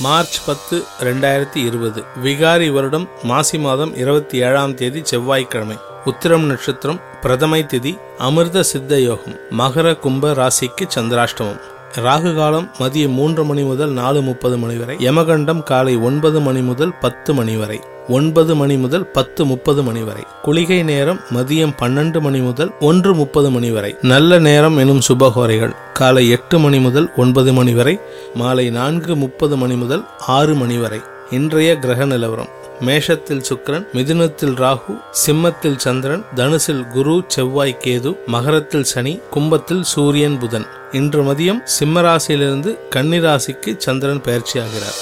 March பத்து ரெண்டாயிரத்தி இருபது. விகாரி வருடம் மாசி மாதம் இருபத்தி ஏழாம் தேதி செவ்வாய்க்கிழமை. உத்திரம் நட்சத்திரம் பிரதமை திதி அமிர்த சித்த யோகம் மகர கும்ப ராசிக்கு சந்திராஷ்டமம். ராகு காலம் மதியம் மூன்று மணி முதல் நாலு முப்பது மணி வரை. யமகண்டம் காலை ஒன்பது மணி முதல் பத்து மணி வரை. ஒன்பது மணி முதல் பத்து முப்பது மணி வரை. குளிகை நேரம் மதியம் பன்னெண்டு மணி முதல் ஒன்று முப்பது மணி வரை. நல்ல நேரம் எனும் சுபகோரைகள். காலை எட்டு மணி முதல் ஒன்பது மணி வரை. மாலை நான்கு முப்பது மணி முதல் ஆறு மணி வரை. இன்றைய கிரக நிலவரம். மேஷத்தில் சுக்கிரன் மிதுனத்தில் ராகு சிம்மத்தில் சந்திரன் தனுசில் குரு செவ்வாய் கேது மகரத்தில் சனி கும்பத்தில் சூரியன் புதன். இன்று மதியம் சிம்மராசியிலிருந்து கன்னிராசிக்கு சந்திரன் பயிற்சியாகிறார்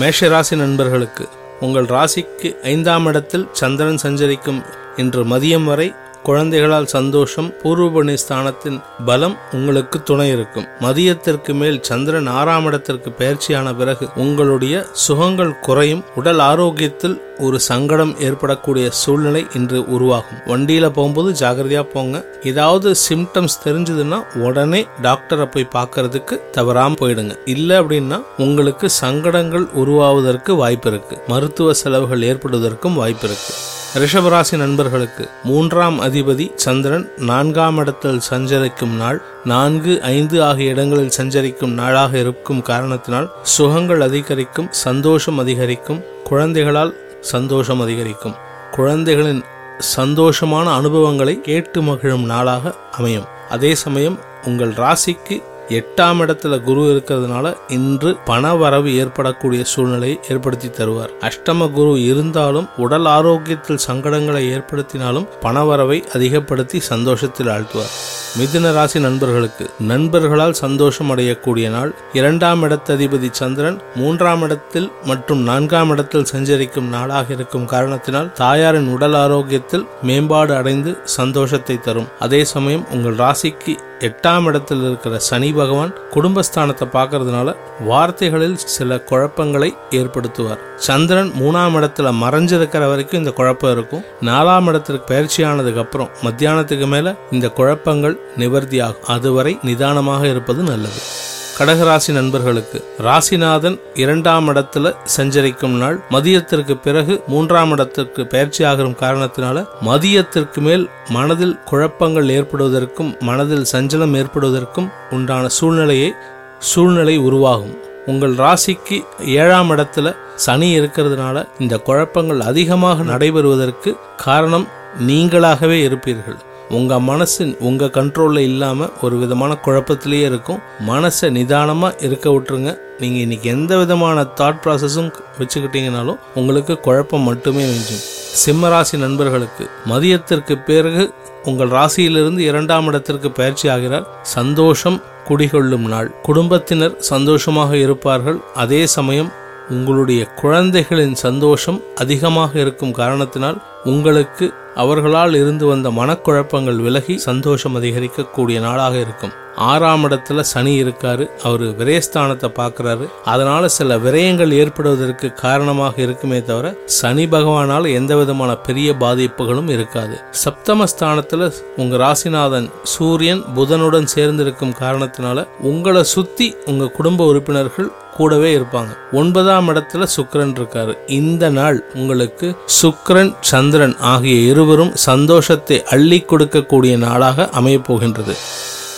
மேஷராசி நண்பர்களுக்கு உங்கள் ராசிக்கு ஐந்தாம் இடத்தில் சந்திரன் சஞ்சரிக்கும் இன்று மதியம் வரை குழந்தைகளால் சந்தோஷம் பூர்வபணி ஸ்தானத்தின் பலம் உங்களுக்கு துணை இருக்கும். மதியத்திற்கு மேல் சந்திரன் ஆறாம் இடத்திற்கு பயிற்சியான பிறகு உங்களுடைய சுகங்கள் குறையும். உடல் ஆரோக்கியத்தில் ஒரு சங்கடம் ஏற்படக்கூடிய சூழ்நிலை இன்று உருவாகும். வண்டியில போகும்போது ஜாகிரதையா போங்க. ஏதாவது சிம்டம்ஸ் தெரிஞ்சதுன்னா உடனே டாக்டரை போய் பார்க்கறதுக்கு தவறாம போயிடுங்க. இல்ல அப்படின்னா உங்களுக்கு சங்கடங்கள் உருவாவதற்கு வாய்ப்பு இருக்கு. மருத்துவ செலவுகள் ஏற்படுவதற்கும் வாய்ப்பு இருக்கு. ரிஷபராசி நண்பர்களுக்கு மூன்றாம் அதிபதி சந்திரன் நான்காம் இடத்தில் சஞ்சரிக்கும் நாள் நான்கு ஐந்து ஆகிய இடங்களில் சஞ்சரிக்கும் நாளாக இருக்கும் காரணத்தினால் சுகங்கள் அதிகரிக்கும் சந்தோஷம் அதிகரிக்கும் குழந்தைகளால் சந்தோஷம் அதிகரிக்கும். குழந்தைகளின் சந்தோஷமான அனுபவங்களை கேட்டு மகிழும் நாளாக அமையும். அதே சமயம் உங்கள் ராசிக்கு எட்டாம் இடத்துல குரு இருக்கிறதுனால இன்று பண வரவு ஏற்படக்கூடிய சூழ்நிலையை ஏற்படுத்தி தருவார். அஷ்டம குரு இருந்தாலும் உடல் ஆரோக்கியத்தில் சங்கடங்களை ஏற்படுத்தினாலும் பணவரவை அதிகப்படுத்தி சந்தோஷத்தில் ஆழ்த்துவார். மிதுன ராசி நண்பர்களுக்கு நண்பர்களால் சந்தோஷம் அடையக்கூடிய நாள் இரண்டாம் இடத்ததிபதி சந்திரன் மூன்றாம் இடத்தில் மற்றும் நான்காம் இடத்தில் சஞ்சரிக்கும் நாளாக இருக்கும் காரணத்தினால் தாயாரின் உடல் ஆரோக்கியத்தில் மேம்பாடு அடைந்து சந்தோஷத்தை தரும். அதே சமயம் உங்கள் ராசிக்கு எட்டாம் இடத்தில் இருக்கிற சனி பகவான் குடும்பஸ்தானத்தை பார்க்கறதுனால வார்த்தைகளில் சில குழப்பங்களை ஏற்படுத்துவார். சந்திரன் மூணாம் இடத்துல மறைஞ்சிருக்கிற வரைக்கும் இந்த குழப்பம் இருக்கும். நாலாம் இடத்திற்கு பயிற்சியானதுக்கு அப்புறம் மத்தியானத்துக்கு மேல இந்த குழப்பங்கள் நிவர்த்தியாகும். அதுவரை நிதானமாக இருப்பது நல்லது. கடகராசி நண்பர்களுக்கு ராசிநாதன் இரண்டாம் இடத்துல சஞ்சரிக்கும் நாள் மதியத்திற்கு பிறகு மூன்றாம் இடத்திற்கு பயிற்சி ஆகும் காரணத்தினால மதியத்திற்கு மேல் மனதில் குழப்பங்கள் ஏற்படுவதற்கும் மனதில் சஞ்சலம் ஏற்படுவதற்கும் உண்டான சூழ்நிலையை சூழ்நிலை உருவாகும். உங்கள் ராசிக்கு ஏழாம் இடத்துல சனி இருக்கிறதுனால இந்த குழப்பங்கள் அதிகமாக நடைபெறுவதற்கு காரணம் நீங்களாகவே இருப்பீர்கள். உங்கள் மனசு உங்கள் கண்ட்ரோலில் இல்லாமல் ஒரு விதமான குழப்பத்திலேயே இருக்கும். மனசை நிதானமாக இருக்க விட்டுருங்க. நீங்கள் இன்னைக்கு எந்த விதமான தாட் ப்ராசஸும் வச்சுக்கிட்டீங்கனாலும் உங்களுக்கு குழப்பம் மட்டுமே மிஞ்சும். சிம்மராசி நண்பர்களுக்கு மதியத்திற்கு பிறகு உங்கள் ராசியிலிருந்து இரண்டாம் இடத்திற்கு பயிற்சி ஆகிறார். சந்தோஷம் குடிகொள்ளும் நாள். குடும்பத்தினர் சந்தோஷமாக இருப்பார்கள். அதே சமயம் உங்களுடைய குழந்தைகளின் சந்தோஷம் அதிகமாக இருக்கும் காரணத்தினால் உங்களுக்கு அவர்களால் இருந்து வந்த மனக்குழப்பங்கள் விலகி சந்தோஷம் அதிகரிக்கக்கூடிய நாளாக இருக்கும். ஆறாம் இடத்துல சனி இருக்காரு அவரு விரயஸ்தானத்தை பார்க்குறாரு. அதனால சில விரயங்கள் ஏற்படுவதற்கு காரணமாக இருக்குமே தவிர சனி பகவானால் எந்த விதமான பெரிய பாதிப்புகளும் இருக்காது. சப்தமஸ்தானத்துல உங்க ராசிநாதன் சூரியன் புதனுடன் சேர்ந்திருக்கும் காரணத்தினால உங்களை சுத்தி உங்க குடும்ப உறுப்பினர்கள் கூடவே இருப்பாங்க. ஒன்பதாம் இடத்துல சுக்கரன் இருக்காரு. இந்த நாள் உங்களுக்கு சுக்கரன் சந்திரன் ஆகிய இருவரும் சந்தோஷத்தை அள்ளி கொடுக்கக்கூடிய நாளாக அமையப்போகின்றது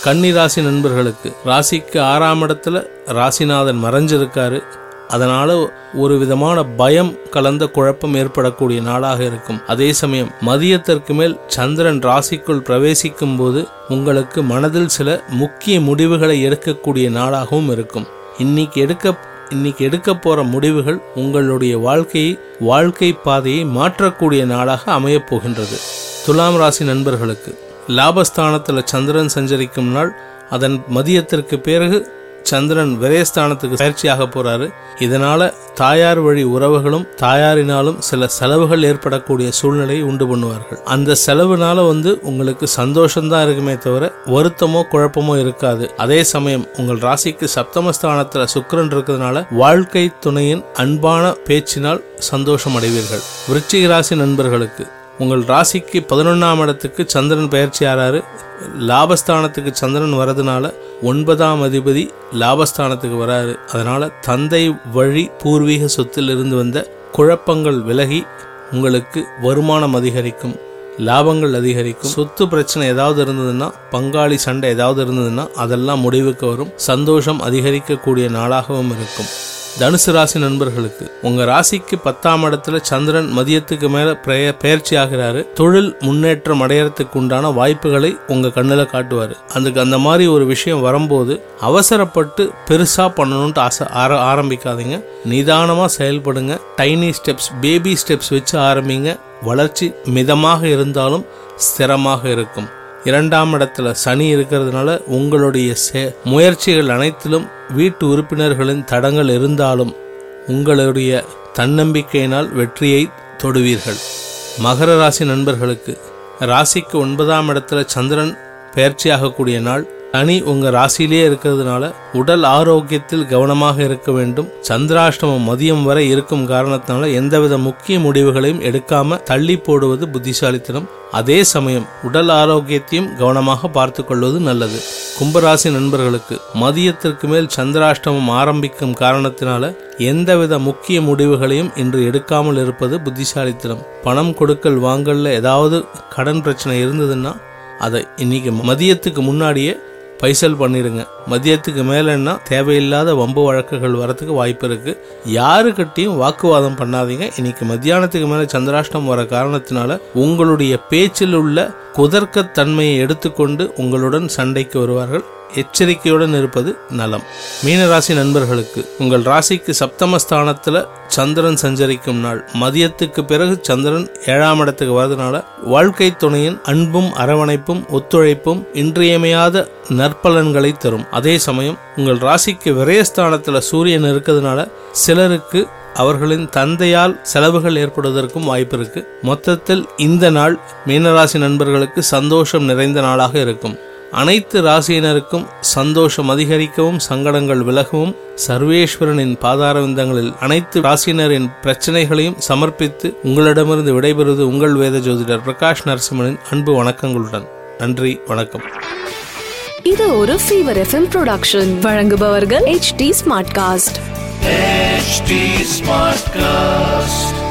கன்னி ராசி நண்பர்களுக்கு ராசிக்கு ஆறாம் இடத்துல ராசிநாதன் மறைஞ்சிருக்காரு. அதனால ஒரு விதமான பயம் கலந்த குழப்பம் ஏற்படக்கூடிய நாளாக இருக்கும். அதே சமயம் மதியத்திற்கு மேல் சந்திரன் ராசிக்குள் பிரவேசிக்கும் போது உங்களுக்கு மனதில் சில முக்கிய முடிவுகளை எடுக்கக்கூடிய நாளாகவும் இருக்கும். இன்னைக்கு எடுக்க இன்னைக்கு எடுக்க போற முடிவுகள் உங்களுடைய வாழ்க்கையை வாழ்க்கை பாதையை மாற்றக்கூடிய நாளாக அமையப் போகின்றது. துலாம் ராசி நண்பர்களுக்கு லாபஸ்தானத்தில் சந்திரன் சஞ்சரிக்கும் நாள் அதன் மதியத்திற்கு பிறகு சந்திரன் விரயஸ்தானத்துக்கு பயிற்சியாக போறாரு. இதனால தாயார் வழி உறவுகளும் தாயாரினாலும் சில செலவுகள் ஏற்படக்கூடிய சூழ்நிலையை உண்டு பண்ணுவார்கள். அந்த செலவுனால வந்து உங்களுக்கு சந்தோஷம்தான் இருக்குமே தவிர வருத்தமோ குழப்பமோ இருக்காது. அதே சமயம் உங்கள் ராசிக்கு சப்தமஸ்தானத்துல சுக்கிரன் இருக்கிறதுனால வாழ்க்கை துணையின் அன்பான பேச்சினால் சந்தோஷம் அடைவீர்கள். விருச்சிக ராசி நண்பர்களுக்கு உங்கள் ராசிக்கு பதினொன்றாம் இடத்துக்கு சந்திரன் பயிற்சி ஆறாரு லாபஸ்தானத்துக்கு சந்திரன் வரதுனால ஒன்பதாம் அதிபதி லாபஸ்தானத்துக்கு வராரு. அதனால தந்தை வழி பூர்வீக சொத்தில் இருந்து வந்த குழப்பங்கள் விலகி உங்களுக்கு வருமானம் அதிகரிக்கும் லாபங்கள் அதிகரிக்கும். சொத்து பிரச்சனை ஏதாவது இருந்ததுன்னா பங்காளி சண்டை ஏதாவது இருந்ததுன்னா அதெல்லாம் முடிவுக்கு வரும். சந்தோஷம் அதிகரிக்கக்கூடிய நாளாகவும் இருக்கும். தனுசு ராசி நண்பர்களுக்கு உங்க ராசிக்கு பத்தாம் இடத்துல சந்திரன் மதியத்துக்கு மேல பெய- பயிற்சி ஆகிறாரு தொழில் முன்னேற்றம் அடையறதுக்கு உண்டான வாய்ப்புகளை உங்க கண்ணுல காட்டுவாரு. அதுக்கு அந்த மாதிரி ஒரு விஷயம் வரும்போது அவசரப்பட்டு பெருசா பண்ணணும்ட்டு ஆசை ஆர- ஆரம்பிக்காதீங்க. நிதானமா செயல்படுங்க. டைனி ஸ்டெப்ஸ் பேபி ஸ்டெப்ஸ் வச்சு ஆரம்பிங்க. வளர்ச்சி மிதமாக இருந்தாலும் ஸ்திரமாக இருக்கும். இரண்டாம் இடத்துல சனி இருக்கிறதுனால உங்களுடைய சே முயற்சிகள் அனைத்திலும் வீட்டு உறுப்பினர்களின் தடங்கள் இருந்தாலும் உங்களுடைய தன்னம்பிக்கையினால் வெற்றியை தொடுவீர்கள். மகர ராசி நண்பர்களுக்கு ராசிக்கு ஒன்பதாம் இடத்துல சந்திரன் பெயர்ச்சியாகக்கூடிய நாள் சனி உங்க ராசியிலேயே இருக்கிறதுனால உடல் ஆரோக்கியத்தில் கவனமாக இருக்க வேண்டும். சந்திராஷ்டமம் மதியம் வரை இருக்கும் காரணத்தினால எந்தவித முக்கிய முடிவுகளையும் எடுக்காம தள்ளி போடுவது புத்திசாலித்தனம். அதே சமயம் உடல் ஆரோக்கியத்தையும் கவனமாக பார்த்து கொள்வது நல்லது. கும்பராசி நண்பர்களுக்கு மதியத்திற்கு மேல் சந்திராஷ்டமம் ஆரம்பிக்கும் காரணத்தினால எந்தவித முக்கிய முடிவுகளையும் இன்று எடுக்காமல் இருப்பது புத்திசாலித்தனம். பணம் கொடுக்கல் வாங்கல்ல ஏதாவது கடன் பிரச்சனை இருந்ததுன்னா அதை இன்னைக்கு மதியத்துக்கு முன்னாடியே பைசல் பண்ணிடுங்க மதியத்துக்கு மேலன்னா தேவையில்லாத வம்பு வழக்குகள் வரத்துக்கு வாய்ப்பு இருக்கு. யாருக்கிட்டையும் வாக்குவாதம் பண்ணாதீங்க. இன்னைக்கு மத்தியானத்துக்கு மேல சந்திராஷ்டம் வர காரணத்தினால உங்களுடைய பேச்சில் உள்ள குதர்க்கத் தன்மையை எடுத்துக்கொண்டு உங்களுடன் சண்டைக்கு வருவார்கள். எச்சரிக்கையுடன் இருப்பது நலம். மீனராசி நண்பர்களுக்கு உங்கள் ராசிக்கு சப்தமஸ்தானத்தில் சந்திரன் சஞ்சரிக்கும் நாள். மதியத்துக்கு பிறகு சந்திரன் ஏழாம் இடத்துக்கு வரதுனால வாழ்க்கை துணையின் அன்பும் அரவணைப்பும் ஒத்துழைப்பும் இன்றியமையாத நற்பலன்களை தரும். அதே சமயம் உங்கள் ராசிக்கு விரயஸ்தானத்தில் சூரியன் இருக்கிறதுனால சிலருக்கு அவர்களின் தந்தையால் செலவுகள் ஏற்படுவதற்கும் வாய்ப்பு இருக்கு. மொத்தத்தில் இந்த நாள் மீனராசி நண்பர்களுக்கு சந்தோஷம் நிறைந்த நாளாக இருக்கும். அனைத்து ராசியினருக்கும் சந்தோஷம் அதிகரிக்கவும் சங்கடங்கள் விலகவும் சர்வேஸ்வரனின் பாதாரவிந்தங்களில் அனைத்து ராசியினரின் பிரச்சனைகளையும் சமர்ப்பித்து உங்களிடமிருந்து விடைபெறுவது உங்கள் வேத ஜோதிடர் பிரகாஷ் நரசிம்மனின் அன்பு வணக்கங்களுடன். நன்றி வணக்கம். இது ஒரு ஃபீவர் எஃப்எம் ப்ரொடக்ஷன் வழங்குபவர்கள் H T smartcast HT Smartcast.